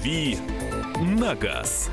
«Дави на газ».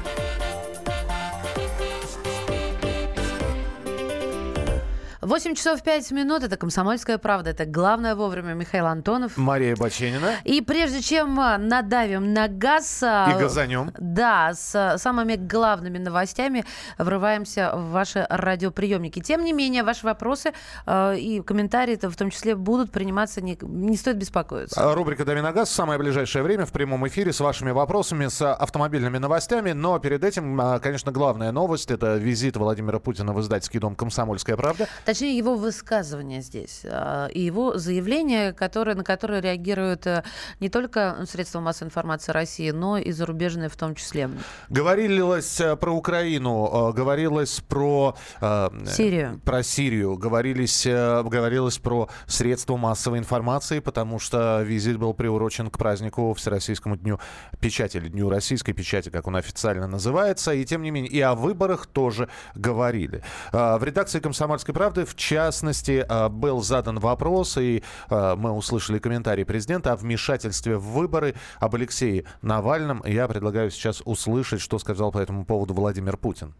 8 часов 5 минут. Это «Комсомольская правда». Это главное вовремя. Михаил Антонов. Мария Баченина. И прежде чем а, надавим на газ... а, И газанем. Да, с а, самыми главными новостями врываемся в ваши радиоприемники. Тем не менее, ваши вопросы э, и комментарии в том числе будут приниматься. Не, не стоит беспокоиться. Рубрика «Дави на газ» в самое ближайшее время в прямом эфире с вашими вопросами, с автомобильными новостями. Но перед этим, конечно, главная новость – это визит Владимира Путина в издательский дом «Комсомольская правда». Точнее, его высказывания здесь а, и его заявления, которые, на которые реагируют э, не только средства массовой информации России, но и зарубежные в том числе. Говорилось э, про Украину, э, говорилось про Сирию. про Сирию, говорились, говорилось про средства массовой информации, потому что визит был приурочен к празднику Всероссийскому дню печати, или Дню российской печати, как он официально называется, и тем не менее и о выборах тоже говорили. В редакции «Комсомольской правды» в частности э, был задан вопрос, и э, мы услышали комментарий президента о вмешательстве в выборы, об Алексее Навальном. Я предлагаю сейчас услышать, что сказал по этому поводу Владимир Путин.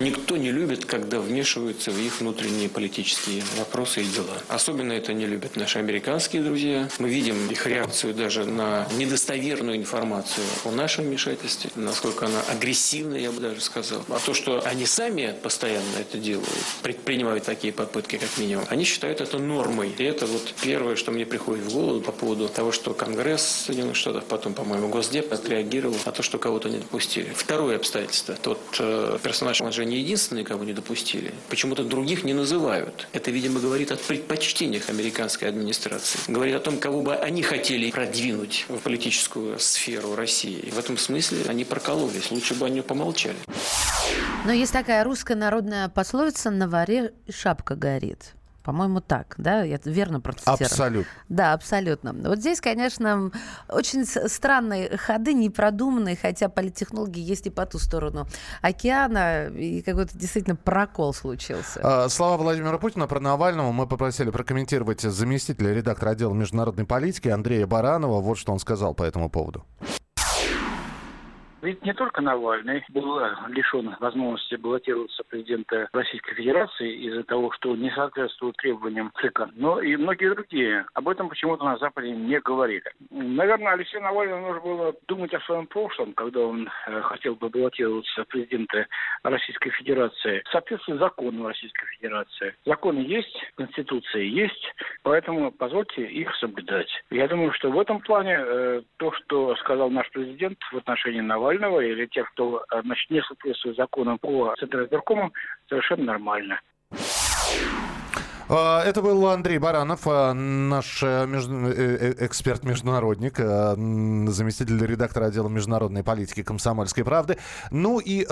Никто не любит, когда вмешиваются в их внутренние политические вопросы и дела. Особенно это не любят наши американские друзья. Мы видим их реакцию даже на недостоверную информацию о нашем вмешательстве, насколько она агрессивна, я бы даже сказал. А то, что они сами постоянно это делают, предпринимают такие попытки, как минимум, они считают это нормой. И это вот первое, что мне приходит в голову по поводу того, что Конгресс Соединенных Штатов, потом, по-моему, Госдеп отреагировал на то, что кого-то не допустили. Второе обстоятельство. Тот э, персонаж, он же не единственный, кого не допустили. Почему-то других не называют. Это, видимо, говорит о предпочтениях американской администрации. Говорит о том, кого бы они хотели продвинуть в политическую сферу России. И в этом смысле они прокололись. Лучше бы они помолчали. Но есть такая русская народная пословица «на варе шапка горит». По-моему, так, да? Я верно процитировала? Абсолютно. Да, абсолютно. Вот здесь, конечно, очень странные ходы, непродуманные, хотя политтехнологи есть и по ту сторону океана, и какой-то действительно прокол случился. А, Слова Владимира Путина про Навального мы попросили прокомментировать заместителя редактора отдела международной политики Андрея Баранова. Вот что он сказал по этому поводу. Ведь не только Навальный был лишен возможности баллотироваться президента Российской Федерации из-за того, что не соответствует требованиям ЦИКа, но и многие другие. Об этом почему-то на Западе не говорили. Наверное, Алексею Навальному нужно было думать о своем прошлом, когда он э, хотел бы баллотироваться в президенты Российской Федерации. Соответствует закону Российской Федерации. Законы есть, Конституция есть, поэтому позвольте их соблюдать. Я думаю, что в этом плане э, то, что сказал наш президент в отношении Навального или тех, кто э, значит, не соответствует законам по Центральному, совершенно нормально. А, Это был Андрей Баранов, а, наш э, между- э, э, эксперт-международник, м, заместитель редактора отдела международной политики «Комсомольской правды». Ну и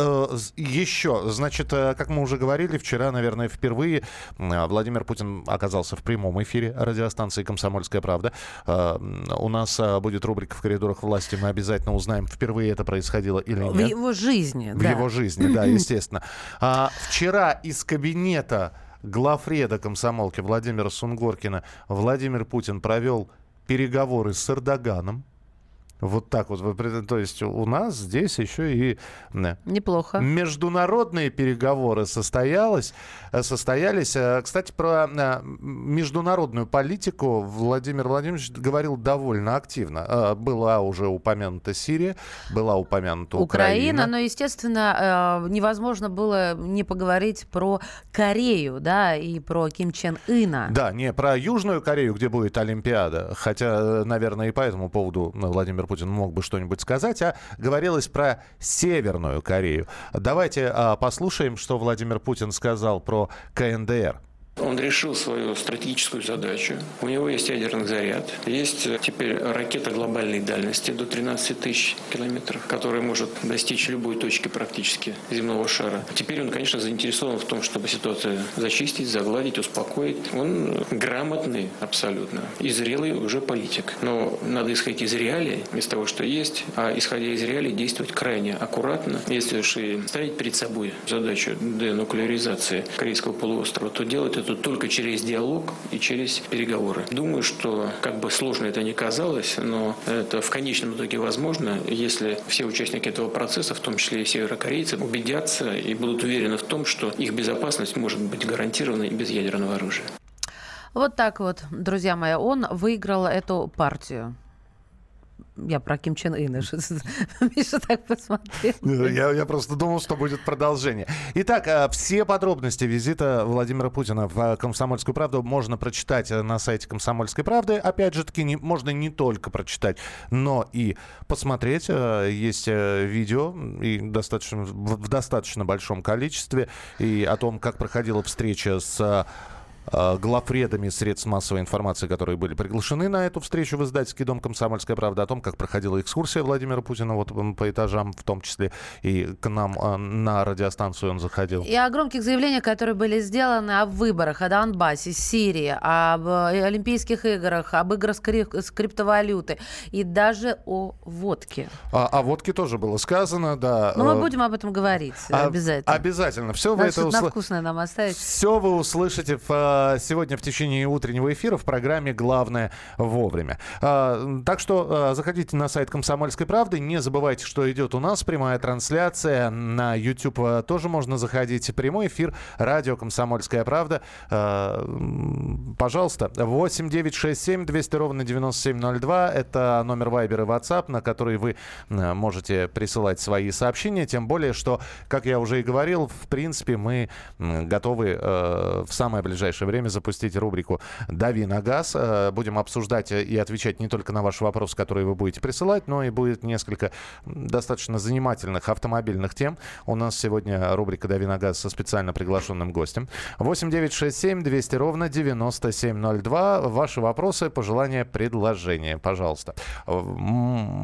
еще, значит, как мы уже говорили, вчера, наверное, впервые Владимир Путин оказался в прямом эфире радиостанции «Комсомольская правда». У нас будет рубрика «В коридорах власти». Мы обязательно узнаем, впервые это происходило или В нет. его жизни, В да. его жизни, да, естественно. А, вчера из кабинета главреда комсомолки Владимира Сунгоркина Владимир Путин провел переговоры с Эрдоганом. Вот так вот. То есть у нас здесь еще и Неплохо. международные переговоры состоялось, э, состоялись. Э, Кстати, про э, международную политику Владимир Владимирович говорил довольно активно. Была уже упомянута Сирия, была упомянута Украина, но, естественно, невозможно было не поговорить про Корею, да, и про Ким Чен Ына. Да, не про Южную Корею, где будет Олимпиада, хотя, наверное, и по этому поводу Владимир Путин мог бы что-нибудь сказать, а говорилось про Северную Корею. Давайте а, послушаем, что Владимир Путин сказал про КНДР. Он решил свою стратегическую задачу. У него есть ядерный заряд. Есть э, теперь ракета глобальной дальности до 13 тысяч километров, которая может достичь любой точки практически земного шара. Теперь он, конечно, заинтересован в том, чтобы ситуацию зачистить, загладить, успокоить. Он грамотный абсолютно и зрелый уже политик. Но надо исходить из реалий, из того, что есть, а исходя из реалий действовать крайне аккуратно. Если уж и ставить перед собой задачу денуклеаризации Корейского полуострова, то делать это это только через диалог и через переговоры. Думаю, что как бы сложно это ни казалось, но это в конечном итоге возможно, если все участники этого процесса, в том числе и северокорейцы, убедятся и будут уверены в том, что их безопасность может быть гарантирована и без ядерного оружия. Вот так вот, друзья мои, он выиграл эту партию. Я про Ким Чен Ына. Миша так посмотрел. Я, я просто думал, что будет продолжение. Итак, э, все подробности визита Владимира Путина в э, «Комсомольскую правду» можно прочитать э, на сайте «Комсомольской правды». Опять же таки, не, можно не только прочитать, но и посмотреть. Есть видео и достаточно, в достаточно большом количестве и о том, как проходила встреча с главредами средств массовой информации, которые были приглашены на эту встречу в издательский дом «Комсомольская правда», о том, как проходила экскурсия Владимира Путина вот по этажам, в том числе и к нам э, на радиостанцию он заходил. И о громких заявлениях, которые были сделаны о выборах, о Донбассе, Сирии, об э, Олимпийских играх, об играх с криптовалюты и даже о водке. А, о водке тоже было сказано, да. Но мы будем об этом говорить а, обязательно. Обязательно. Все вы это усл... вкусное нам оставить. Все вы услышите в сегодня в течение утреннего эфира в программе «Главное вовремя». А, так что а, заходите на сайт «Комсомольской правды». Не забывайте, что идет у нас прямая трансляция. На YouTube тоже можно заходить. Прямой эфир радио «Комсомольская правда». Пожалуйста, 8 9 6 7 200 ровно 9702. Это номер Viber и WhatsApp, на который вы можете присылать свои сообщения. Тем более, что, как я уже и говорил, в принципе, мы готовы в самое ближайшее время запустить рубрику «Дави на газ». Э, будем обсуждать и отвечать не только на ваши вопросы, которые вы будете присылать, но и будет несколько достаточно занимательных автомобильных тем. У нас сегодня рубрика «Дави на газ» со специально приглашенным гостем. 8 9 6 7 200 ровно 9702. Ваши вопросы, пожелания, предложения, пожалуйста.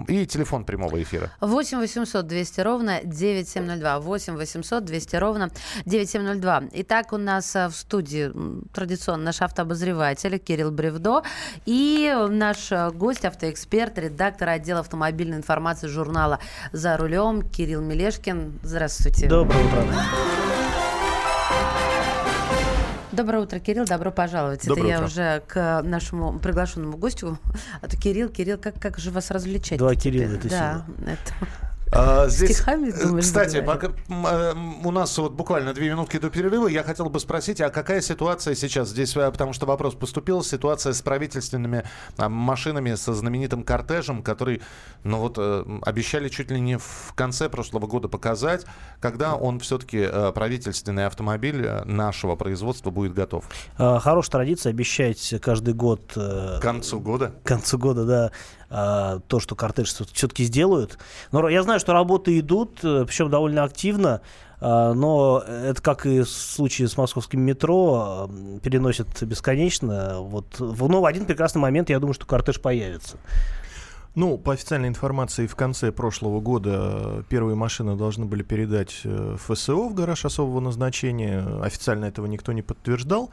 И телефон прямого эфира. 8 800 200 ровно 9702. 8 800 200 ровно 9702. Итак, у нас э, в студии традиционно наш автообозреватель Кирилл Бревдо и наш гость, автоэксперт, редактор отдела автомобильной информации журнала «За рулем» Кирилл Мелешкин. Здравствуйте. Доброе утро. Доброе утро, Кирилл, добро пожаловать. Доброе Это утро. я уже к нашему приглашенному гостю. А то Кирилл, Кирилл, как, как же вас развлечать? Два Кирилла, это Да, это... А, здесь, Стихами, думаешь, кстати, пока, э, у нас вот буквально две минутки до перерыва. Я хотел бы спросить, а какая ситуация сейчас здесь, э, потому что вопрос поступил, ситуация с правительственными машинами, со знаменитым кортежем, который, ну вот, э, обещали чуть ли не в конце прошлого года показать, когда он все-таки, правительственный автомобиль нашего производства будет готов. Хорошая традиция обещать каждый год... К концу года? К концу года, да а, то, что кортеж все-таки сделают. Но я знаю, что работы идут, э, причем довольно активно. А, но это как и в случае с московским метро, переносят бесконечно. Вот, но в один прекрасный момент я думаю, что кортеж появится. Ну, по официальной информации, в конце прошлого года первые машины должны были передать э, ФСО, в гараж особого назначения. Официально этого никто не подтверждал.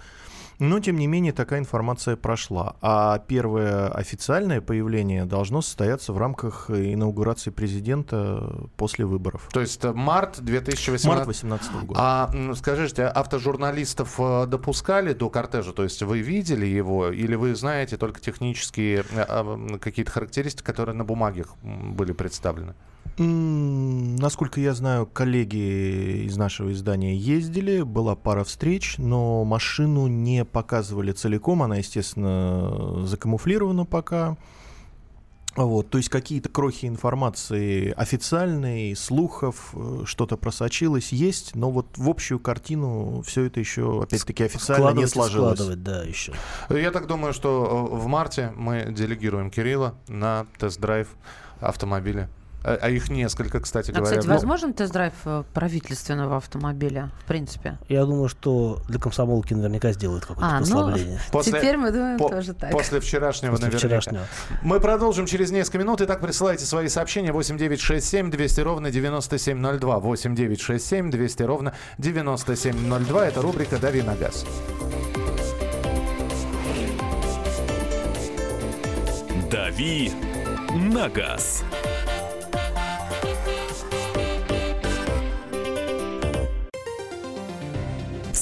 Но, тем не менее, такая информация прошла. А первое официальное появление должно состояться в рамках инаугурации президента после выборов. То есть э, март 2018 март 2018 года. А скажите, автожурналистов э, допускали до кортежа? То есть вы видели его или вы знаете только технические э, а, какие-то характеристики, которые на бумаге были представлены? Насколько я знаю, коллеги из нашего издания ездили, была пара встреч, но машину не показывали целиком, она, естественно, закамуфлирована пока. Вот, то есть какие-то крохи информации официальной, слухов, э, что-то просочилось, есть, но вот в общую картину все это еще, опять-таки, официально не сложилось. Складывать, да, еще. Я так думаю, что э, в марте мы делегируем Кирилла на тест-драйв автомобиля а, а их несколько, кстати а, говоря. Кстати, ну, возможен тест-драйв э, правительственного автомобиля, в принципе? Я думаю, что для комсомолки наверняка сделают какое-то а, ну, послабление. Ну, после, теперь мы думаем по, тоже так. После вчерашнего после наверняка. Вчерашнего. Мы продолжим через несколько минут. Итак, присылайте свои сообщения 8967 200 ровно 9702. 8967 200 ровно 9702. Это рубрика «Дави на газ». «Дави на газ».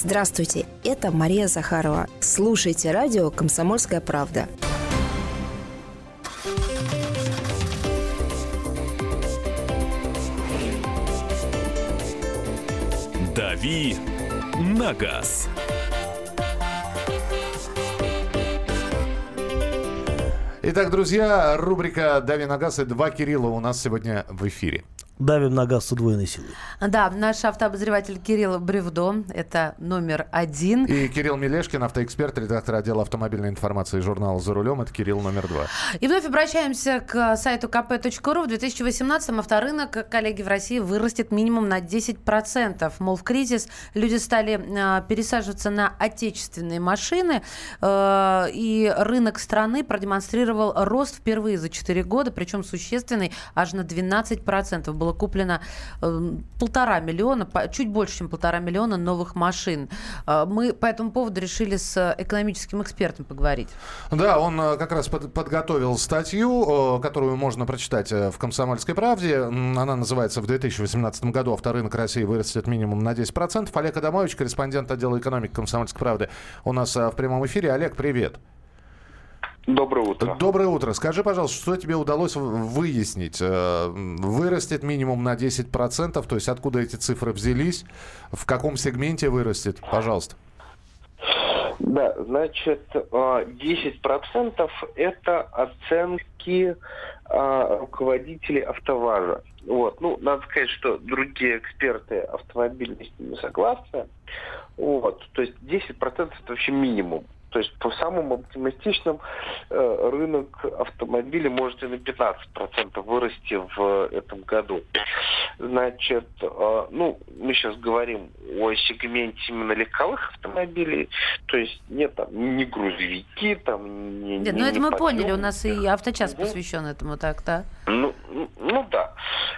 Здравствуйте, это Мария Захарова. Слушайте радио «Комсомольская правда». «Дави на газ». Итак, друзья, рубрика «Дави на газ» и два Кирилла у нас сегодня в эфире. Давим на газ с удвоенной силой. Да, наш автообозреватель Кирилл Бревдо, это номер один. И Кирилл Мелешкин, автоэксперт, редактор отдела автомобильной информации журнала «За рулем». Это Кирилл номер два. И вновь обращаемся к сайту kp.ru. В 2018-м авторынок, коллеги, в России вырастет минимум на 10%. Мол, в кризис люди стали э, пересаживаться на отечественные машины, э, и рынок страны продемонстрировал рост впервые за 4 года, причем существенный, аж на 12%. Было было куплено э, полтора миллиона, чуть больше, чем полтора миллиона новых машин. Э, мы по этому поводу решили с экономическим экспертом поговорить. Да, он э, как раз под, подготовил статью, которую можно прочитать в «Комсомольской правде». Она называется «В 2018 году авторынок России вырастет минимум на 10%». Олег Адамович, корреспондент отдела экономики «Комсомольской правды», у нас в прямом эфире. Олег, привет. Доброе утро. Доброе утро. Скажи, пожалуйста, что тебе удалось выяснить? Э, вырастет минимум на 10%, то есть откуда эти цифры взялись? В каком сегменте вырастет? Пожалуйста. Да, значит, 10% э, это оценки э, руководителей автоваза. Вот. Ну, надо сказать, что другие эксперты автомобильные с ними согласны. Вот. То есть 10% это вообще минимум. То есть по самым оптимистичным э, рынок автомобилей может и на 15% вырасти в этом году. Значит, э, ну, мы сейчас говорим о сегменте именно легковых автомобилей, то есть нет там ни грузовики, там ни... Нет, ну это мы поняли, у нас и авточас угу. посвящен этому, так, да? Ну, ну да.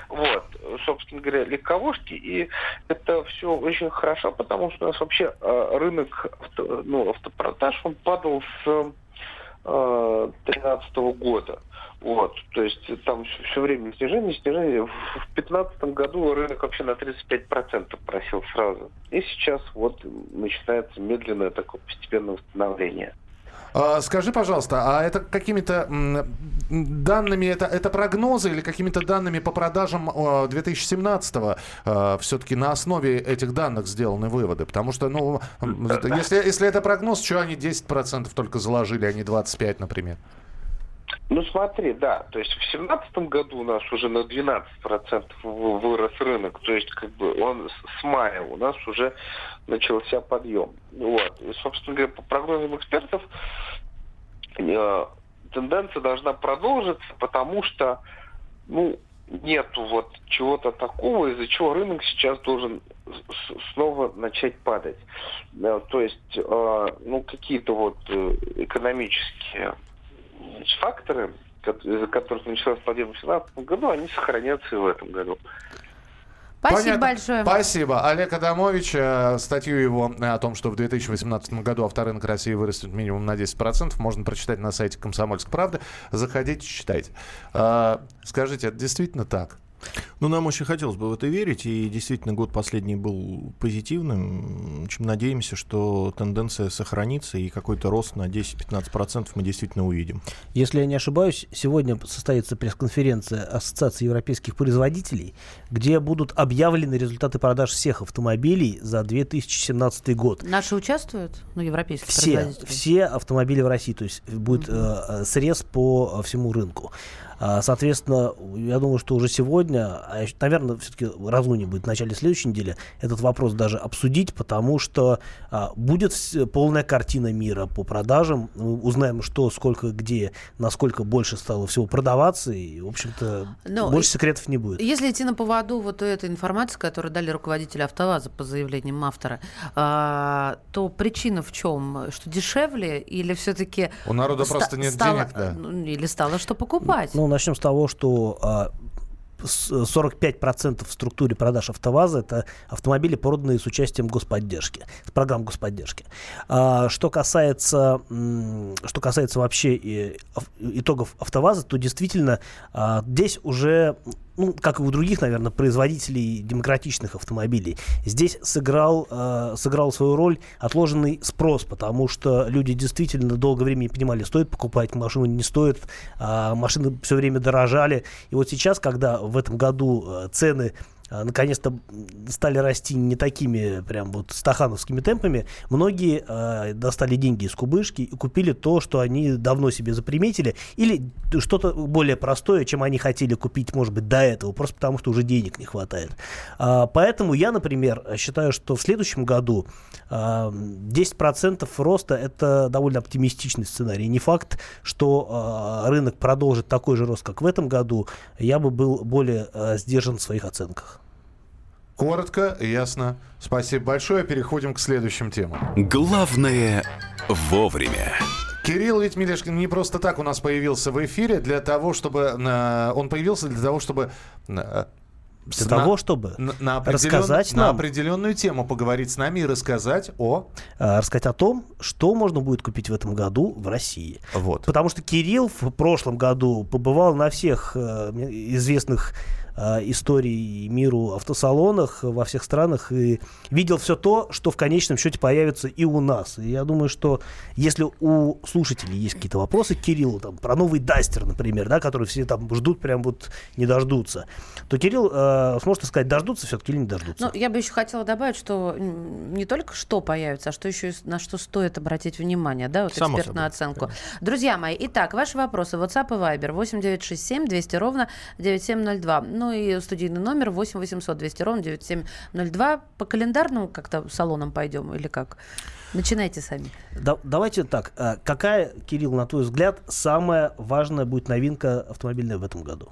Вот, собственно говоря, легковушки, и это все очень хорошо, потому что у нас вообще э, рынок авто, ну, автопродаж он падал с 2013 э, года. Вот, то есть там все, время снижение, снижение. В 2015 году рынок вообще на 35% просил сразу. И сейчас вот начинается медленное такое постепенное восстановление. А, скажи, пожалуйста, а это какими-то данными, это, это прогнозы или какими-то данными по продажам 2017-го а, все-таки на основе этих данных сделаны выводы? Потому что, ну, если, если это прогноз, что они 10% только заложили, а не 25%, например? Ну смотри, да, то есть в семнадцатом году у нас уже на 12% вырос рынок, то есть как бы он с мая у нас уже начался подъем. Вот. И, собственно говоря, по прогнозам экспертов, э, тенденция должна продолжиться, потому что, ну, нету вот чего-то такого, из-за чего рынок сейчас должен снова начать падать. Э, то есть, э, ну, какие-то вот экономические факторы, из-за которых началась подъем в 2017 году, они сохранятся и в этом году. Спасибо Понятно. большое. Спасибо. Олег Адамович, э, статью его о том, что в 2018 году авторынок России вырастет минимум на 10%, можно прочитать на сайте «Комсомольской правды». Заходите, читайте. Э, скажите, это действительно так? Ну, нам очень хотелось бы в это верить, и действительно год последний был позитивным. Чем надеемся, что тенденция сохранится, и какой-то рост на 10-15% мы действительно увидим. Если я не ошибаюсь, сегодня состоится пресс-конференция Ассоциации европейских производителей, где будут объявлены результаты продаж всех автомобилей за 2017 год. Наши участвуют? Ну, европейские все, производители? Все автомобили в России, то есть будет угу. э, срез по всему рынку. А, соответственно, я думаю, что уже сегодня, а наверное, все-таки разумнее будет в начале следующей недели этот вопрос даже обсудить, потому что а, будет полная картина мира по продажам. Мы узнаем, что, сколько, где, насколько больше стало всего продаваться, и, в общем-то, Но больше секретов не будет. Если идти на поводу вот этой информации, которую дали руководители АвтоВАЗа по заявлениям автора, то причина в чем? Что дешевле или все-таки... У народа просто нет стало, денег, да. Ну, или стало что покупать? Ну, начнем с того, что 45% в структуре продаж АвтоВАЗа это автомобили, проданные с участием господдержки, с программ господдержки. А, что касается, что касается вообще итогов АвтоВАЗа, то действительно а, здесь уже ну, как и у других, наверное, производителей демократичных автомобилей, здесь сыграл, э, сыграл свою роль отложенный спрос, потому что люди действительно долгое время не понимали, стоит покупать машину, не стоит, э, машины все время дорожали. И вот сейчас, когда в этом году э, цены наконец-то стали расти не такими прям вот стахановскими темпами, многие э, достали деньги из кубышки и купили то, что они давно себе заприметили, или что-то более простое, чем они хотели купить, может быть, до этого, просто потому что уже денег не хватает. А, поэтому я, например, считаю, что в следующем году а, 10% роста – это довольно оптимистичный сценарий. Не факт, что а, рынок продолжит такой же рост, как в этом году. Я бы был более а, сдержан в своих оценках. Коротко, ясно. Спасибо большое. Переходим к следующим темам. Главное вовремя. Кирилл ведь Мелешкин не просто так у нас появился в эфире для того, чтобы... э, Он появился для того, чтобы... э, Для с- того, на- чтобы на, на рассказать на нам. определенную тему поговорить с нами и рассказать о... а, рассказать о том, что можно будет купить в этом году в России. Вот. Потому что Кирилл в прошлом году побывал на всех э, известных э, историй миру автосалонах во всех странах и видел все то, что в конечном счете появится и у нас. И я думаю, что если у слушателей есть какие-то вопросы к Кириллу, там, про новый Дастер, например, да, который все там ждут, прям вот не дождутся, то Кирилл э, сможет сказать, дождутся все-таки или не дождутся. Ну, я бы еще хотела добавить, что не только что появится, а что еще и на что стоит обратить внимание, да, вот Само экспертную собой, оценку. Друзья мои, итак, ваши вопросы. WhatsApp и Viber 8967 200 ровно 9702. Ну и студийный номер 8 800 200 ровно 9702. По календарному как-то салонам пойдем или как? Начинайте сами. Да- давайте так. э, Какая, Кирилл, на твой взгляд, самая важная будет новинка автомобильная в этом году?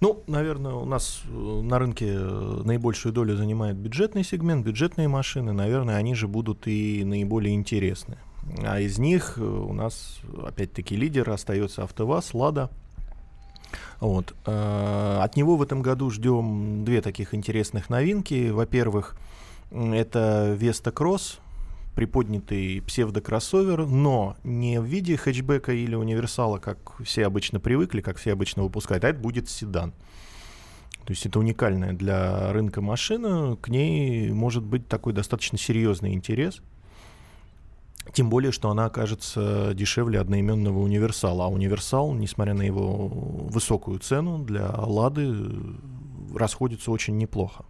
Ну, наверное, у нас э, на рынке э, наибольшую долю занимает бюджетный сегмент, бюджетные машины. Наверное, они же будут и наиболее интересны. А из них э, у нас, опять-таки, лидер остается АвтоВАЗ, Лада. Вот. э, От него в этом году ждем две таких интересных новинки. Во-первых, это Vesta Cross, приподнятый псевдокроссовер, но не в виде хэтчбека или универсала, как все обычно привыкли, как все обычно выпускают, а это будет седан. То есть это уникальная для рынка машина, к ней может быть такой достаточно серьезный интерес. Тем более, что она окажется дешевле одноименного универсала. А универсал, несмотря на его высокую цену, для Лады э, расходится очень неплохо.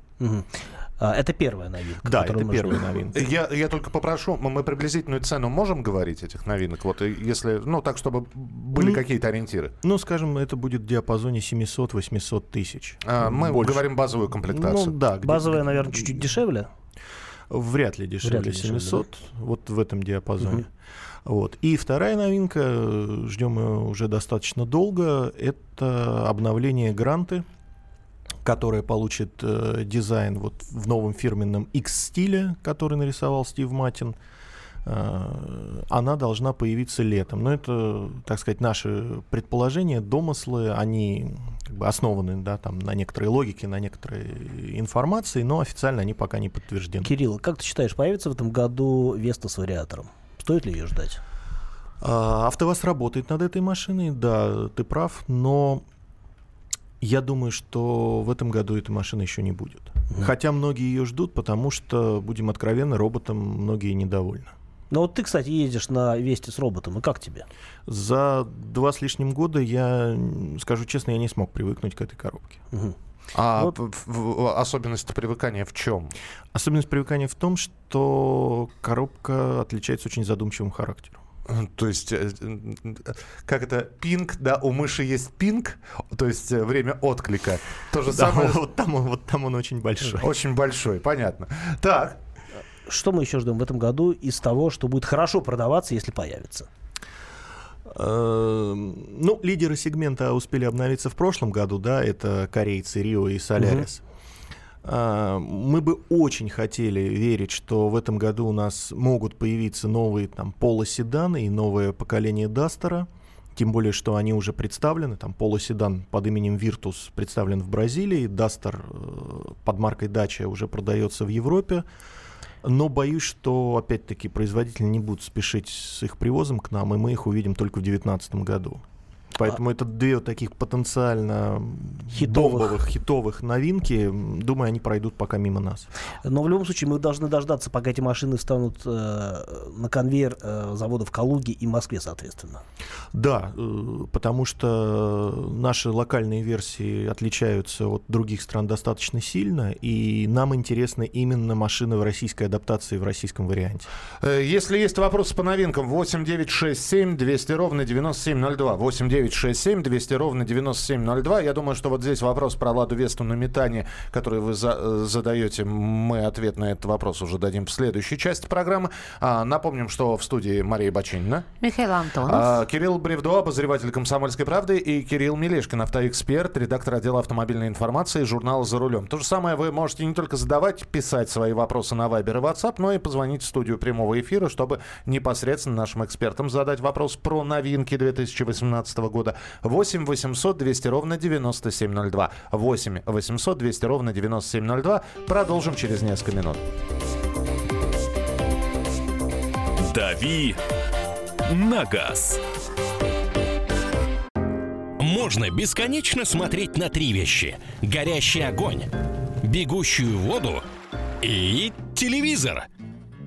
А, Это первая новинка. Да, это мы первая новинка. Я, я только попрошу, мы приблизительную цену можем говорить этих новинок? Вот и если, ну так, чтобы были Ну, какие-то ориентиры. Ну, скажем, это будет в диапазоне 700-800 тысяч. А, мы Больше. говорим базовую комплектацию. Ну, да. где- Базовая, наверное, чуть-чуть дешевле. Вряд ли дешевле Вряд ли дешевле, 700, вот в этом диапазоне. Мгм. Вот. И вторая новинка, ждем ее уже достаточно долго, это обновление Гранты, которая получит э, дизайн вот в новом фирменном X-стиле, который нарисовал Стив Матин. Э, она должна появиться летом. Но это, так сказать, наши предположения, домыслы, они как бы основаны да, там, на некоторой логике, на некоторой информации, но официально они пока не подтверждены. Кирилл, как ты считаешь, появится в этом году Веста с вариатором? Стоит ли ее ждать? А, АвтоВАЗ работает над этой машиной, да, ты прав, но я думаю, что в этом году этой машины еще не будет. Хотя многие ее ждут, потому что, будем откровенны, роботом многие недовольны. Ну вот ты, кстати, ездишь на Весте с роботом, и как тебе? За два с лишним года я, скажу честно, я не смог привыкнуть к этой коробке. Мгм. А Вот. п- в- особенность привыкания в чем? Особенность привыкания в том, что коробка отличается очень задумчивым характером. То есть, э, э, как это, пинг, да, у мыши есть пинг, то есть э, время отклика. То же Да, самое, вот, там, вот там он очень большой. очень большой, понятно. Так, Что мы еще ждем в этом году из того, что будет хорошо продаваться, если появится? Эм, Ну, лидеры сегмента успели обновиться в прошлом году, да, это корейцы Рио и Солярис. А, Мы бы очень хотели верить, что в этом году у нас могут появиться новые там полоседаны и новое поколение Дастера. Тем более, что они уже представлены. Там полоседан под именем Virtus представлен в Бразилии. Дастер э, под маркой Дача уже продается в Европе. Но боюсь, что, опять-таки, производители не будут спешить с их привозом к нам, и мы их увидим только в 2019 году. Поэтому это две таких потенциально Хитовых. бомбовых, хитовых новинки. Думаю, они пройдут пока мимо нас. Но в любом случае мы должны дождаться, пока эти машины встанут э, на конвейер э, заводов в Калуге и Москве, соответственно. Да, э, потому что наши локальные версии отличаются от других стран достаточно сильно, и нам интересны именно машины в российской адаптации, в российском варианте. Э, Если есть вопросы по новинкам, 8 9 6 7 200 ровно 9702. 8 9 6 7 200 ровно 9702. Я думаю, что вот здесь вопрос про Ладу Весту на метане, который вы за- э, задаете, мы ответ на этот вопрос уже дадим в следующей части программы. А, напомним, что в студии Мария Бачинина. Михаил Антонов. А, Кирилл Бревдо, обозреватель «Комсомольской правды», и Кирилл Мелешкин, автоэксперт, редактор отдела автомобильной информации журнала «За рулем». То же самое вы можете не только задавать, писать свои вопросы на Viber и WhatsApp, но и позвонить в студию прямого эфира, чтобы непосредственно нашим экспертам задать вопрос про новинки 2018 года. 8 800 200 ровно 9702. 8 800 200 ровно 9702. Продолжим через несколько минут. «Дави на газ». Можно бесконечно смотреть на три вещи. Горящий огонь, бегущую воду и телевизор.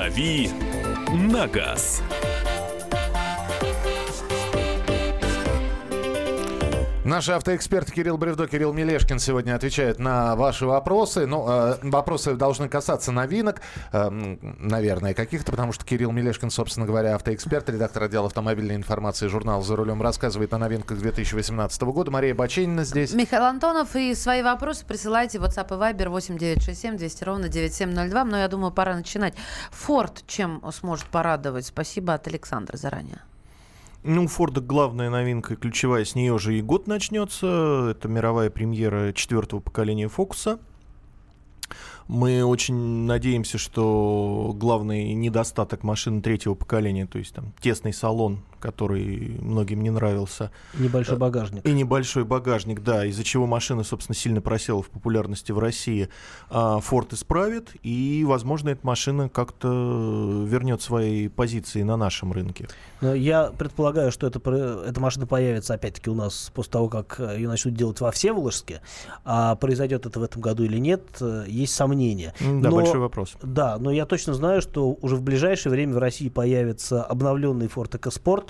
«Дави на газ». Наши автоэксперты Кирилл Бревдо, Кирилл Мелешкин сегодня отвечают на ваши вопросы. Ну, э, вопросы должны касаться новинок, э, наверное, каких-то, потому что Кирилл Мелешкин, собственно говоря, автоэксперт, редактор отдела автомобильной информации журнала «За рулем» рассказывает о новинках 2018 года. Мария Баченина здесь. Михаил Антонов, и свои вопросы присылайте в WhatsApp и Viber 8967 200 ровно 9702. Но я думаю, пора начинать. Форд чем сможет порадовать? Спасибо от Александра заранее. Ну, у Форда главная новинка, ключевая, с нее же и год начнется. Это мировая премьера четвертого поколения Фокуса. Мы очень надеемся, что главный недостаток машины третьего поколения, то есть там тесный салон, который многим не нравился, Небольшой багажник. и небольшой багажник, да, из-за чего машина, собственно, сильно просела в популярности в России, а, Форд исправит, и, возможно, эта машина как-то вернет свои позиции на нашем рынке. Но я предполагаю, что это, эта машина появится опять-таки у нас после того, как э, ее начнут делать во Всеволожске. А произойдет это в этом году или нет, э, есть сомнения. Да, Но- большой вопрос. Да, но я точно знаю, что уже в ближайшее время в России появится обновленный Ford EcoSport,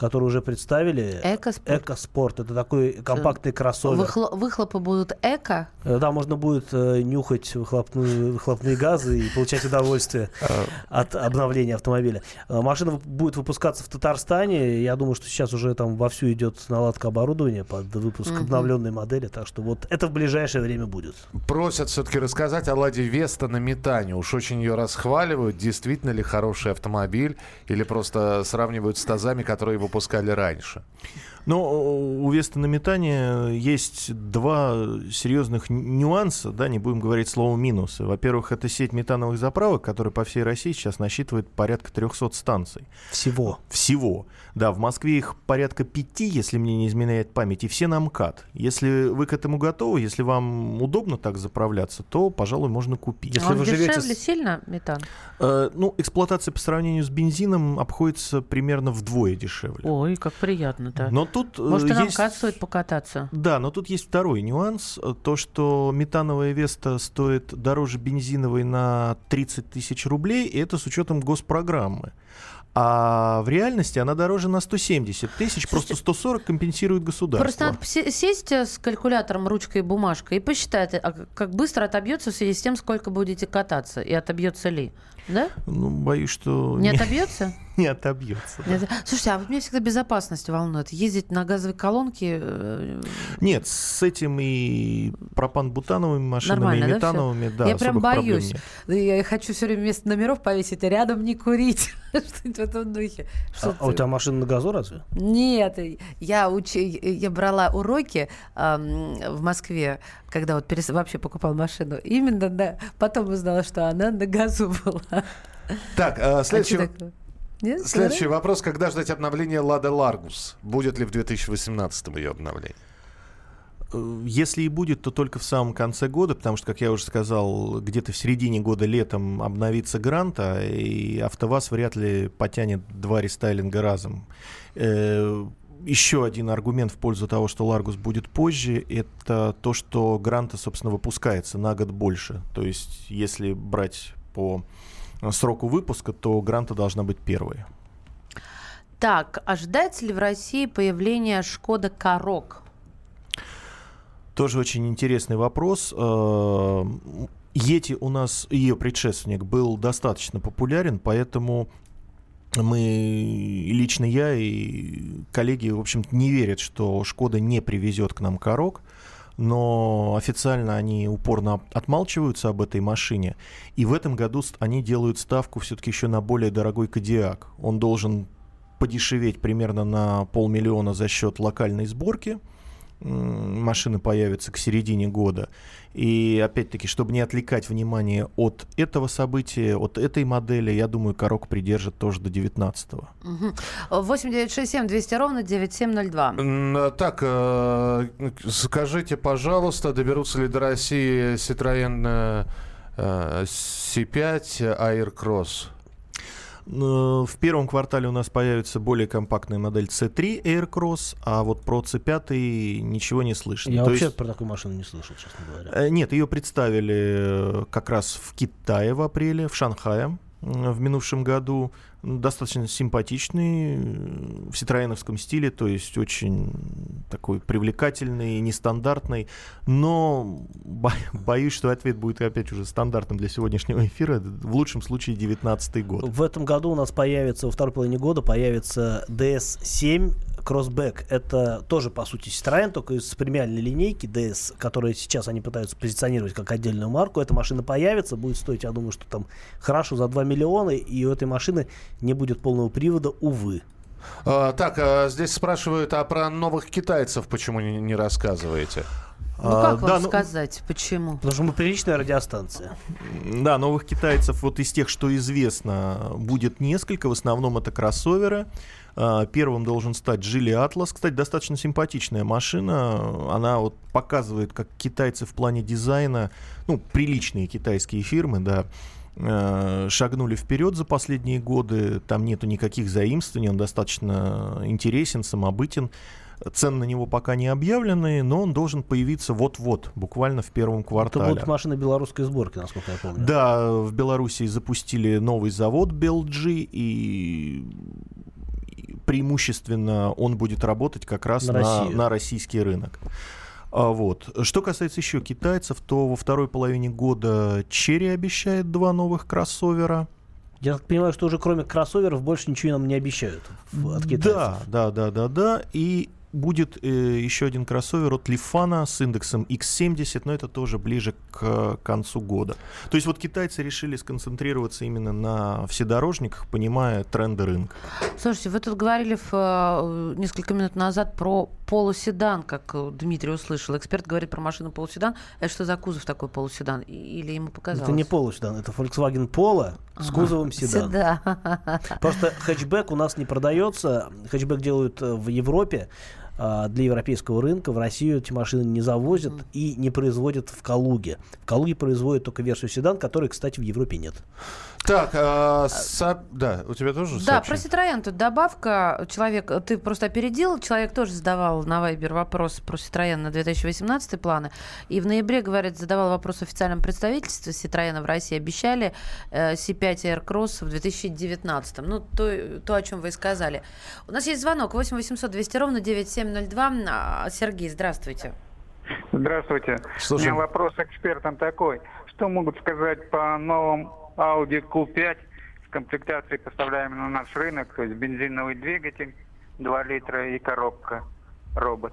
который уже представили. Экоспорт. EcoSport. Это такой компактный кроссовер. Выхло- выхлопы будут эко. Э, Да, можно будет э, нюхать выхлопную- выхлопные газы и получать удовольствие от обновления автомобиля. Э, Машина будет выпускаться в Татарстане. Я думаю, что сейчас уже там вовсю идет наладка оборудования под выпуск обновленной модели. Так что вот это в ближайшее время будет. Просят все-таки рассказать о Ладе Веста на метане. Уж очень ее расхваливают. Действительно ли хороший автомобиль? Или просто сравнивают с тазами, которые выпускали раньше? Но у Веста на метание есть два серьезных нюанса, да, не будем говорить слово минусы. Во-первых, это сеть метановых заправок, которая по всей России сейчас насчитывает порядка 300 станций. Всего. Всего. Да, в Москве их порядка пяти, если мне не изменяет память, и все на МКАД. Если вы к этому готовы, если вам удобно так заправляться, то, пожалуй, можно купить. Если А Он вы живете дешевле с- сильно метан? Э, ну, эксплуатация по сравнению с бензином обходится примерно вдвое дешевле. Ой, как приятно-то. Но тут э, Может, и нам есть... МКАД стоит покататься? Да, но тут есть второй нюанс. То, что метановая Веста стоит дороже бензиновой на 30 тысяч рублей, и это с учетом госпрограммы. А в реальности она дороже на 170 тысяч, просто 140 компенсирует государство. Просто надо се- сесть э, с калькулятором, ручкой и бумажкой и посчитать, а как быстро отобьется в связи с тем, сколько будете кататься, и отобьется ли. Да? Ну, боюсь, что Не отобьется? не отобьется. да. Слушайте, а вот меня всегда безопасность волнует. Ездить на газовой колонке... э, Нет, с этим и пропан-бутановыми машинами, Нормально, и да, метановыми, да, Я прям боюсь. нет. Да Я хочу все время вместо номеров повесить, а рядом не курить. Что-нибудь в этом духе. А, а у тебя машина на газу разве? Нет, я, уч... я брала уроки эм, в Москве, когда вот перес... вообще покупал машину. Именно на... потом узнала, что она на газу была. Так, э, следующий... А Нет, Следующий вопрос. Когда ждать обновления Лада Ларгус? Будет ли в 2018 ее обновление? Э, Если и будет, то только в самом конце года, потому что, как я уже сказал, где-то в середине года летом обновится гранта, и АвтоВАЗ вряд ли потянет два рестайлинга разом. Э, Еще один аргумент в пользу того, что Ларгус будет позже, это то, что гранта, собственно, выпускается на год больше. То есть, если брать по сроку выпуска, то гранта должна быть первой. Так, ожидается ли в России появление Шкода Корок? Тоже очень интересный вопрос. Э, Ети у нас, ее предшественник, был достаточно популярен, поэтому мы, и лично я и коллеги, в общем не верят, что Шкода не привезет к нам корок но официально они упорно отмалчиваются об этой машине. И в этом году они делают ставку все-таки еще на более дорогой Кодиак. Он должен подешеветь примерно на полмиллиона за счет локальной сборки. Машины появятся к середине года. И опять-таки, чтобы не отвлекать внимание от этого события, от этой модели, я думаю, Корок придержит тоже до 19-го. Угу. 8967 200 ровно 9702. Так, э, скажите, пожалуйста, доберутся ли до России Citroёn э, C5 Aircross? В первом квартале у нас появится более компактная модель C3 Aircross, а вот про C5 ничего не слышно. Я То вообще есть... про такую машину не слышал, честно говоря. Нет, ее представили как раз в Китае в апреле, в Шанхае в минувшем году. Достаточно симпатичный, в ситроеновском стиле, то есть очень такой привлекательный, нестандартный. Но бо- боюсь, что ответ будет опять уже стандартным для сегодняшнего эфира. В лучшем случае 19 год. В этом году у нас появится, во второй половине года появится DS7 Кроссбэк это тоже, по сути, Citroёn, только из премиальной линейки DS, которые сейчас они пытаются позиционировать как отдельную марку. Эта машина появится, будет стоить, я думаю, что там хорошо за 2 миллиона, и у этой машины не будет полного привода, увы. А, так, а здесь спрашивают, а про новых китайцев почему не, рассказываете? Ну, как а, вам да, сказать, ну, почему? Потому что мы приличная радиостанция. Да, новых китайцев вот из тех, что известно, будет несколько. В основном это кроссоверы. Первым должен стать Geely Atlas. Кстати, достаточно симпатичная машина. Она вот показывает, как китайцы в плане дизайна, ну, приличные китайские фирмы, да, шагнули вперед за последние годы. Там нету никаких заимствований, он достаточно интересен, самобытен. Цены на него пока не объявлены, но он должен появиться вот-вот, буквально в первом квартале. Это будут машины белорусской сборки, насколько я помню. Да, в Беларуси запустили новый завод BLG, и преимущественно он будет работать как раз на, на, на российский рынок. А, вот. Что касается еще китайцев, то во второй половине года Черри обещает два новых кроссовера. Я так понимаю, что уже кроме кроссоверов больше ничего нам не обещают от китайцев. Да, да, да, да, да. И будет э, еще один кроссовер от Лифана с индексом X70, но это тоже ближе к концу года. То есть вот китайцы решили сконцентрироваться именно на вседорожниках, понимая тренды рынка. Слушайте, вы тут говорили в, э, несколько минут назад про полуседан, как Дмитрий услышал. Эксперт говорит про машину полуседан. Это что за кузов такой полуседан? Или ему показалось? Это не полуседан, это Volkswagen Polo с ага. кузовом седан. Седа. Просто хэтчбэк у нас не продается. Хэтчбэк делают в Европе а, для европейского рынка. В Россию эти машины не завозят mm. и не производят в Калуге. В Калуге производят только версию седан, которой, кстати, в Европе нет. Так, а, а со... да, у тебя тоже Да, сообщение? про Citroёn тут добавка. Человек, ты просто опередил, человек тоже задавал на Вайбер вопрос про Citroёn на 2018 планы. И в ноябре, говорит, задавал вопрос в официальном представительстве Citroёn в России. Обещали э, C5 Air Cross в 2019. Ну, то, то, о чем вы и сказали. У нас есть звонок 8 800 200 ровно 97 702. А, Сергей, здравствуйте. Здравствуйте. Слушаем. У меня вопрос экспертам такой. Что могут сказать по новым Audi Q5 в комплектации, поставляемой на наш рынок, то есть бензиновый двигатель, 2 литра и коробка, робот?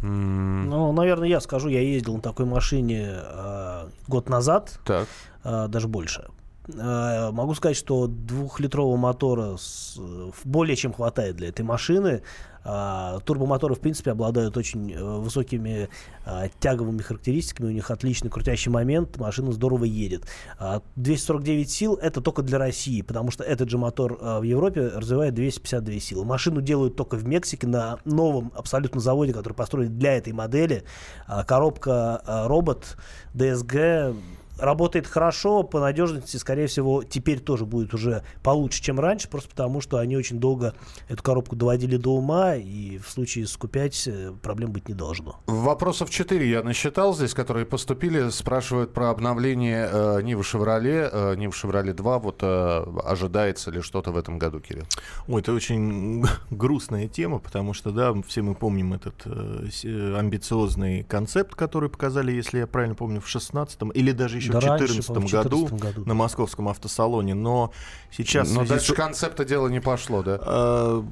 Ну, наверное, я скажу, я ездил на такой машине э, год назад, так. Э, даже больше. Э, могу сказать, что двухлитрового мотора с, э, более чем хватает для этой машины. А, турбомоторы, в принципе, обладают очень э, высокими а, тяговыми характеристиками, у них отличный крутящий момент, машина здорово едет. А, 249 сил это только для России, потому что этот же мотор а, в Европе развивает 252 силы. Машину делают только в Мексике на новом абсолютно заводе, который построили для этой модели. А, коробка а, робот DSG работает хорошо, по надежности, скорее всего, теперь тоже будет уже получше, чем раньше, просто потому что они очень долго эту коробку доводили до ума, и в случае с Q5 проблем быть не должно. Вопросов 4 я насчитал здесь, которые поступили. Спрашивают про обновление э, Нивы Шевроле, э, Нивы Шевроле 2. Вот э, ожидается ли что-то в этом году, Кирилл? Ой, это очень грустная тема, потому что, да, все мы помним этот э, э амбициозный концепт, который показали, если я правильно помню, в 16-м или даже еще еще да в 2014 году, году на московском автосалоне, но сейчас... Но дальше с... концепта дела не пошло, да? Э,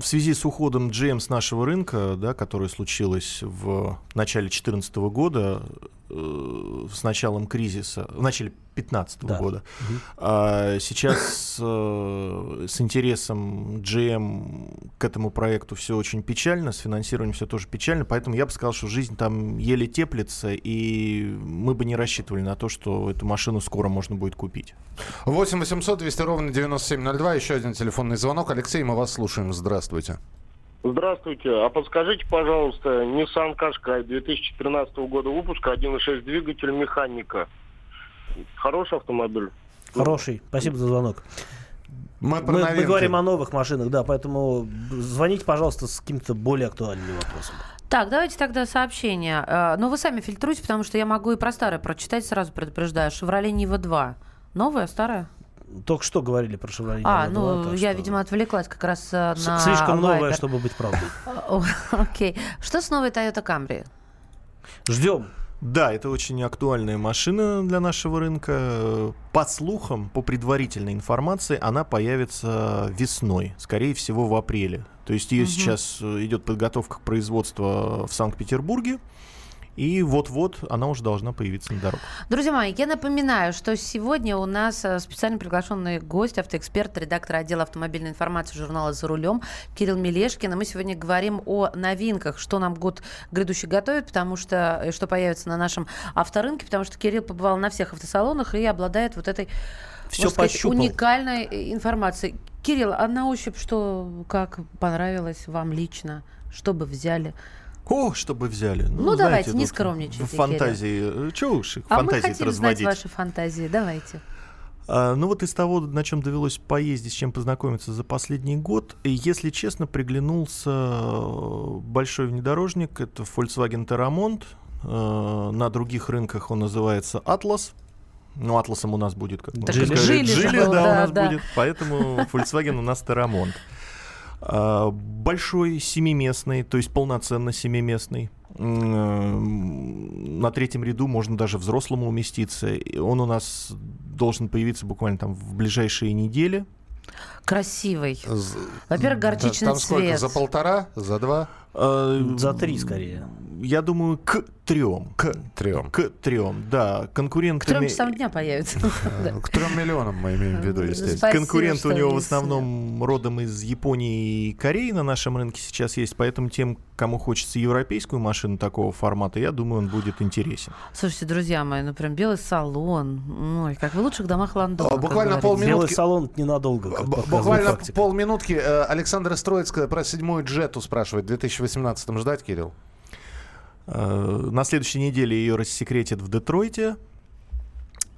в связи с уходом GM с нашего рынка, да, которое случилось в начале 2014 года, с началом кризиса, в начале 2015 да. года. Угу. А сейчас э, с интересом GM к этому проекту все очень печально, с финансированием все тоже печально, поэтому я бы сказал, что жизнь там еле теплится, и мы бы не рассчитывали на то, что эту машину скоро можно будет купить. 8 800 200 ровно 9702, еще один телефонный звонок. Алексей, мы вас слушаем. Здравствуйте. Здравствуйте. А подскажите, пожалуйста, Nissan Qashqai 2013 года выпуска, 1.6 двигатель механика. Хороший автомобиль. Хороший. Спасибо за звонок. Мы, мы, мы говорим о новых машинах, да, поэтому звоните, пожалуйста, с каким-то более актуальным вопросом. Так, давайте тогда сообщение. Э, Но ну, вы сами фильтруйте, потому что я могу и про старое прочитать, сразу предупреждаю. «Шевроле Нива-2». Новая, старая? Только что говорили про Шевроле А, ну, я, что... видимо, отвлеклась как раз э, на Слишком новая, чтобы быть правдой. Окей. Что с новой Toyota Camry? Ждем. Да, это очень актуальная машина для нашего рынка. По слухам, по предварительной информации, она появится весной, скорее всего в апреле. То есть ее угу. сейчас э, идет подготовка к производству в Санкт-Петербурге. И вот-вот она уже должна появиться на дорогах. Друзья мои, я напоминаю, что сегодня у нас э, специально приглашенный гость, автоэксперт, редактор отдела автомобильной информации журнала «За рулем» Кирилл Мелешкин. И мы сегодня говорим о новинках, что нам год грядущий готовит, потому что, э, что появится на нашем авторынке, потому что Кирилл побывал на всех автосалонах и обладает вот этой все сказать, уникальной э, информацией. Кирилл, а на ощупь что, как понравилось вам лично? Что бы взяли? О, чтобы взяли. Ну, ну давайте, не скромничайте. Фантазии. Чего уж их а фантазии мы хотим разводить? знать ваши фантазии. Давайте. А, ну вот из того, на чем довелось поездить, с чем познакомиться за последний год, если честно, приглянулся э, большой внедорожник, это Volkswagen Terramont, э, на других рынках он называется Atlas, ну, Атласом у нас будет, как так жили, жили, жили, да, да, у нас да. будет, поэтому Volkswagen у нас Terramont. А, большой семиместный, то есть полноценно семиместный. Э, на третьем ряду можно даже взрослому уместиться. Он у нас должен появиться буквально там в ближайшие недели. Красивый. Во-первых, горчичный там цвет. Сколько? За полтора? За два? А, за три скорее. Я думаю, к трем. К трем. К трем, да. Конкурентами... К трем часам дня появится. К трем миллионам мы имеем в виду, естественно. Конкуренты у него в основном родом из Японии и Кореи на нашем рынке сейчас есть, поэтому тем, кому хочется европейскую машину такого формата, я думаю, он будет интересен. Слушайте, друзья мои, ну прям белый салон. Ой, как в лучших домах Лондона. Буквально полминутки. Белый салон ненадолго. Буквально полминутки. Э, Александр Строицкая про седьмую джету спрашивает. В 2018 ждать, Кирилл? Э, на следующей неделе ее рассекретят в Детройте.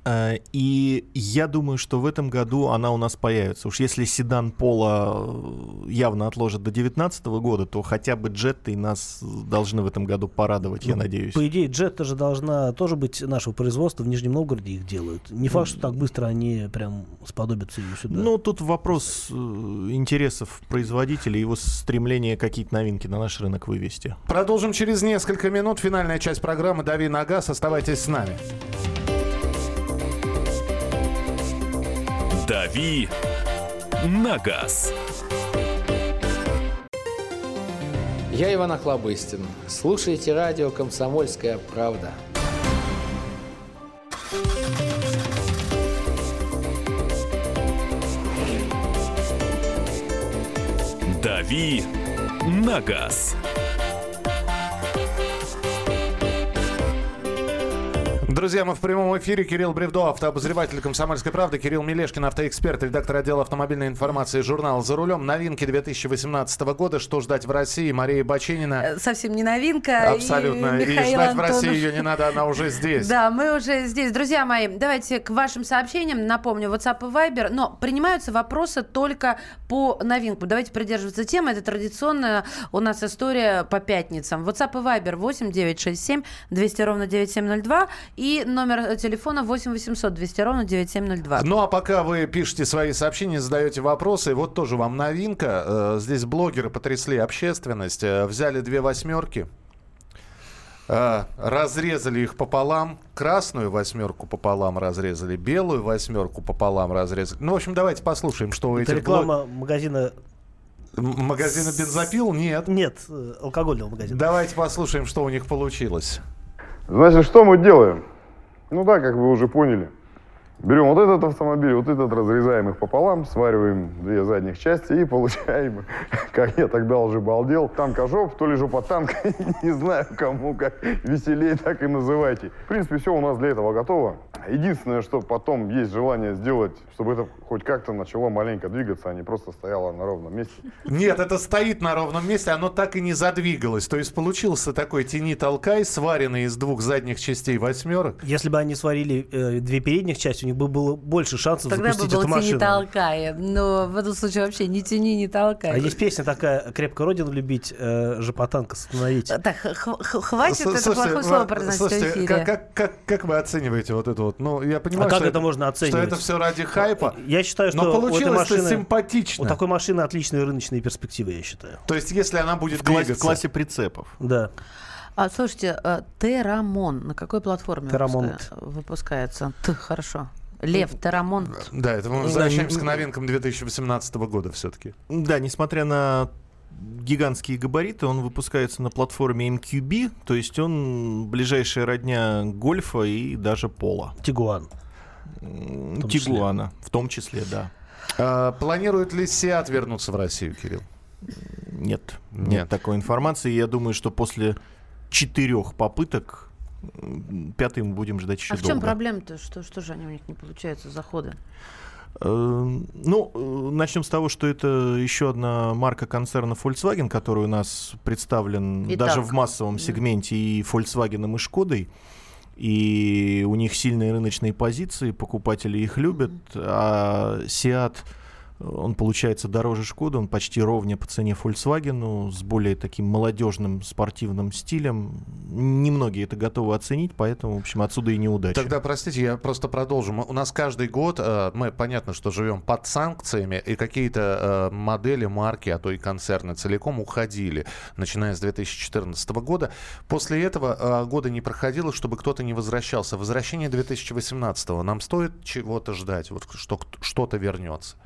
Э, и я думаю, что в этом году она у нас появится. Уж если седан Пола э, явно отложат до 2019 года, то хотя бы джетты нас должны в этом году порадовать, ну, я надеюсь. По идее, джетта же должна тоже быть нашего производства. В Нижнем Новгороде их делают. Не факт, что так быстро они прям сподобятся ее сюда. Ну, тут вопрос э, интересов производителя, его стремление какие-то новинки на наш рынок вывести. Продолжим через несколько минут. Финальная часть программы «Дави на газ». Оставайтесь с нами. Дави на газ. Я Иван Охлобыстин. Слушайте радио «Комсомольская правда». «Дави на газ». Друзья, мы в прямом эфире. Кирилл Бревдо, автообозреватель «Комсомольской правды». Кирилл Мелешкин, автоэксперт, редактор отдела автомобильной информации журнала «За рулем». Новинки 2018 года. Что ждать в России? Мария Баченина. Э, Совсем не новинка. Абсолютно. И, Михаил ждать Антонов. в России ее не надо, она уже здесь. Да, мы уже здесь. Друзья мои, давайте к вашим сообщениям. Напомню, WhatsApp и Viber. Но принимаются вопросы только по новинкам. Давайте придерживаться темы. Это традиционная у нас история по пятницам. WhatsApp и Viber 8 967 200 ровно 9702 и номер телефона 8 800 200 ровно 9702. Ну а пока вы пишете свои сообщения, задаете вопросы, вот тоже вам новинка. Э, Здесь блогеры потрясли общественность. Э, Взяли две восьмерки, э, разрезали их пополам, красную восьмерку пополам разрезали, белую восьмерку пополам разрезали. Ну, в общем, давайте послушаем, что у Это этих блог- реклама магазина... М- Магазина бензопил? Нет. Нет, э, алкогольного магазина. Давайте послушаем, что у них получилось. Значит, что мы делаем? Ну да, как вы уже поняли. Берем вот этот автомобиль, вот этот, разрезаем их пополам, свариваем две задних части и получаем, как я тогда уже балдел, танкожоп, то ли жопа танк, не знаю, кому как веселее, так и называйте. В принципе, все у нас для этого готово. Единственное, что потом есть желание сделать, чтобы это хоть как-то начало маленько двигаться, а не просто стояло на ровном месте. Нет, это стоит на ровном месте, оно так и не задвигалось. То есть получился такой тяни-толкай, сваренный из двух задних частей восьмерок. Если бы они сварили э, две передних части, у них бы было больше шансов Тогда бы запустить был эту машину. толкай. Но в этом случае вообще не тяни, не толкай. А есть песня такая «Крепко Родину любить, э, жопотанк остановить». Так, хватит это плохое слово произносить слушайте, в эфире. Как, как, как, как вы оцениваете вот это вот? Ну, я понимаю, а как что это можно оценивать? Что это все ради хайпа. Я считаю, что Но у этой получилось-то машины, симпатично. У такой машины отличные рыночные перспективы, я считаю. То есть, если она будет В классе, двигаться... в классе прицепов. Да. А, слушайте, э, Терамон на какой платформе Терамон. выпуска- выпускается? Т, хорошо. Лев, Терамон. Да, это мы возвращаемся к новинкам 2018 года все-таки. Да, несмотря на гигантские габариты, он выпускается на платформе MQB, то есть он ближайшая родня гольфа и даже пола. Тигуан. Числе. Тигуана, в том числе, да. А, планирует ли Сиат вернуться в Россию, Кирилл? Нет, нет, Нет. такой информации. Я думаю, что после четырех попыток м, пятый мы будем ждать еще А в чем долго. проблема-то? Что, что же они у них не получаются, заходы? Э, Ну, э, начнем с того, что это еще одна марка концерна Volkswagen, который у нас представлен Итак. даже в массовом сегменте и Volkswagen, и Шкодой. И у них сильные рыночные позиции, покупатели их любят, а Seat, он получается дороже Шкоды, он почти ровня по цене Volkswagen, с более таким молодежным спортивным стилем. Немногие это готовы оценить, поэтому, в общем, отсюда и неудача. Тогда, простите, я просто продолжу. У нас каждый год, э, мы, понятно, что живем под санкциями, и какие-то э, модели, марки, а то и концерны целиком уходили, начиная с 2014 года. После этого э, года не проходило, чтобы кто-то не возвращался. Возвращение 2018 нам стоит чего-то ждать, вот что что-то вернется.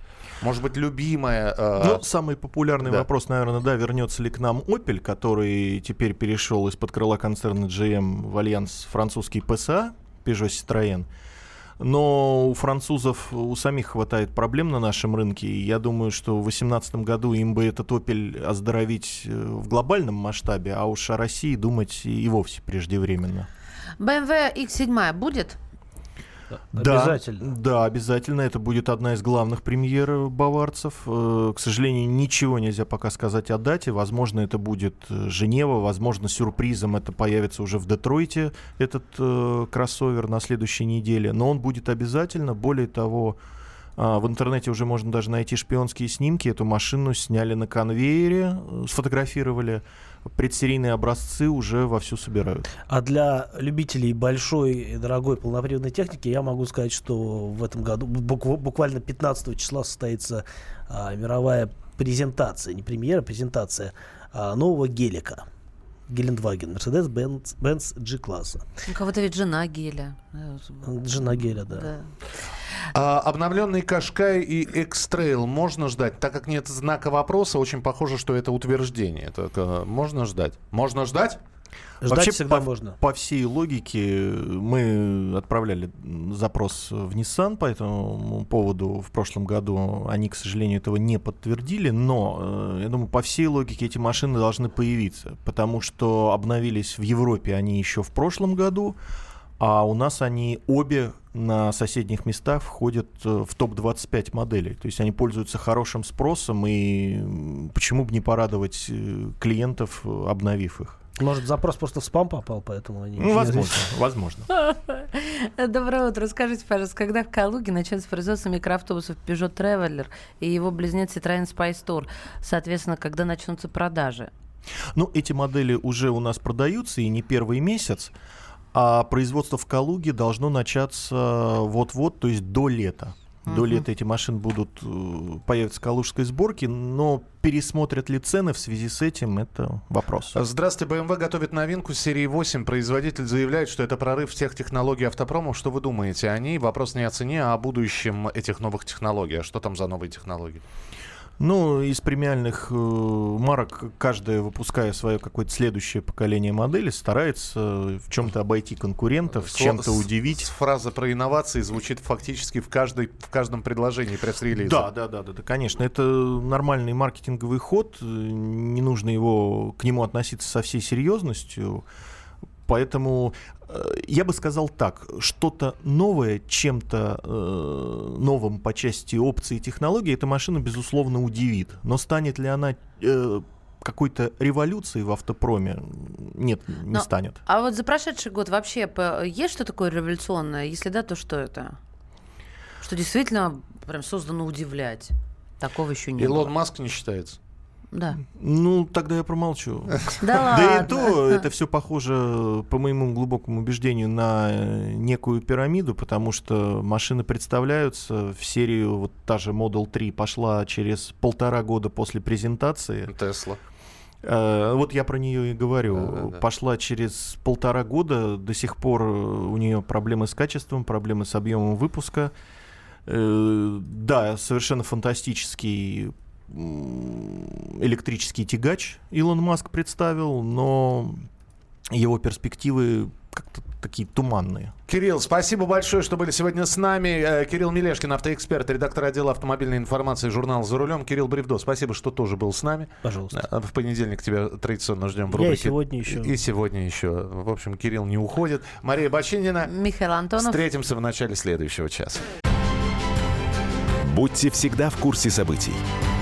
Может быть, любимая... э, Ну, самый популярный да. вопрос, наверное, да, вернется ли к нам Opel, который теперь перешел из-под крыла концерна GM в альянс французский PSA, Peugeot Citroën. Но у французов у самих хватает проблем на нашем рынке. И я думаю, что в 2018 году им бы этот Opel оздоровить э, в глобальном масштабе, а уж о России думать и и вовсе преждевременно. BMW X7 будет? Да, Обязательно. Да, обязательно. Это будет одна из главных премьер э, баварцев. Э, К сожалению, ничего нельзя пока сказать о дате. Возможно, это будет э, Женева. Возможно, сюрпризом это появится уже в Детройте, этот э, кроссовер на следующей неделе. Но он будет обязательно. Более того, в интернете уже можно даже найти шпионские снимки. Эту машину сняли на конвейере, э, сфотографировали. Предсерийные образцы уже вовсю собирают. А для любителей большой и дорогой полноприводной техники я могу сказать, что в этом году букв- буквально 15 числа состоится а, мировая презентация, не премьера, презентация а, нового гелика. Гелендваген, Mercedes-Benz Benz G-класса. У кого-то ведь жена геля. Жена геля, да. А, обновленный Кашкай и X-Trail можно ждать? Так как нет знака вопроса, очень похоже, что это утверждение. Так, э, можно ждать? Можно ждать? Ждать Вообще, всегда по, можно. по всей логике мы отправляли запрос в Nissan по этому поводу в прошлом году. Они, к сожалению, этого не подтвердили, но э, я думаю, по всей логике эти машины должны появиться, потому что обновились в Европе они еще в прошлом году, а у нас они обе на соседних местах входят э, в топ-25 моделей. То есть они пользуются хорошим спросом, и почему бы не порадовать э, клиентов, э, обновив их? Может, запрос просто в спам попал, поэтому они... Ну, возможно, возможно. Доброе утро. Скажите, пожалуйста, когда в Калуге начнется производство микроавтобусов Peugeot Traveler и его близнец Citroёn Spice Tour? Соответственно, когда начнутся продажи? Ну, эти модели уже у нас продаются, и не первый месяц. А производство в Калуге должно начаться вот-вот, то есть до лета. До Мгм. лета эти машины будут э, появятся в калужской сборке, но пересмотрят ли цены в связи с этим, это вопрос. Здравствуйте, BMW готовит новинку серии 8. Производитель заявляет, что это прорыв всех технологий автопрома. Что вы думаете о ней? Вопрос не о цене, а о будущем этих новых технологий. А что там за новые технологии? Ну, из премиальных э, марок каждая, выпуская свое какое-то следующее поколение модели, старается в чем-то обойти конкурентов, Сло- чем-то с- удивить. с- Фраза про инновации звучит фактически в, каждой, в каждом предложении пресс-релиза. Да, да, да, да, да, конечно. Это нормальный маркетинговый ход. э, Не нужно его к нему относиться со всей серьезностью. Поэтому э, я бы сказал так, что-то новое, чем-то э, новым по части опций и технологий эта машина, безусловно, удивит. Но станет ли она э, какой-то революцией в автопроме? Нет, не Но- станет. А вот за прошедший год вообще есть что такое революционное? Если да, то что это? Что действительно прям создано удивлять? Такого еще не Илон было. Маск не считается. Да. Ну, тогда я промолчу. Да Да и то это все похоже, по моему глубокому убеждению, на некую пирамиду, потому что машины представляются в серию, вот та же Model 3 пошла через полтора года после презентации. Тесла. Э, Вот я про нее и говорю. Да-да-да. Пошла через полтора года, до сих пор э, у нее проблемы с качеством, проблемы с объемом выпуска. Э, Да, совершенно фантастический электрический тягач Илон Маск представил, но его перспективы как-то такие туманные. Кирилл, спасибо большое, что были сегодня с нами. Э, Кирилл Мелешкин, автоэксперт, редактор отдела автомобильной информации журнала «За рулем». Кирилл Бревдо, спасибо, что тоже был с нами. Пожалуйста. Э, В понедельник тебя традиционно ждем в Я и рубрике. сегодня еще. И сегодня еще. В общем, Кирилл не уходит. Мария Бочинина. Михаил Антонов. Встретимся в начале следующего часа. Будьте всегда в курсе событий.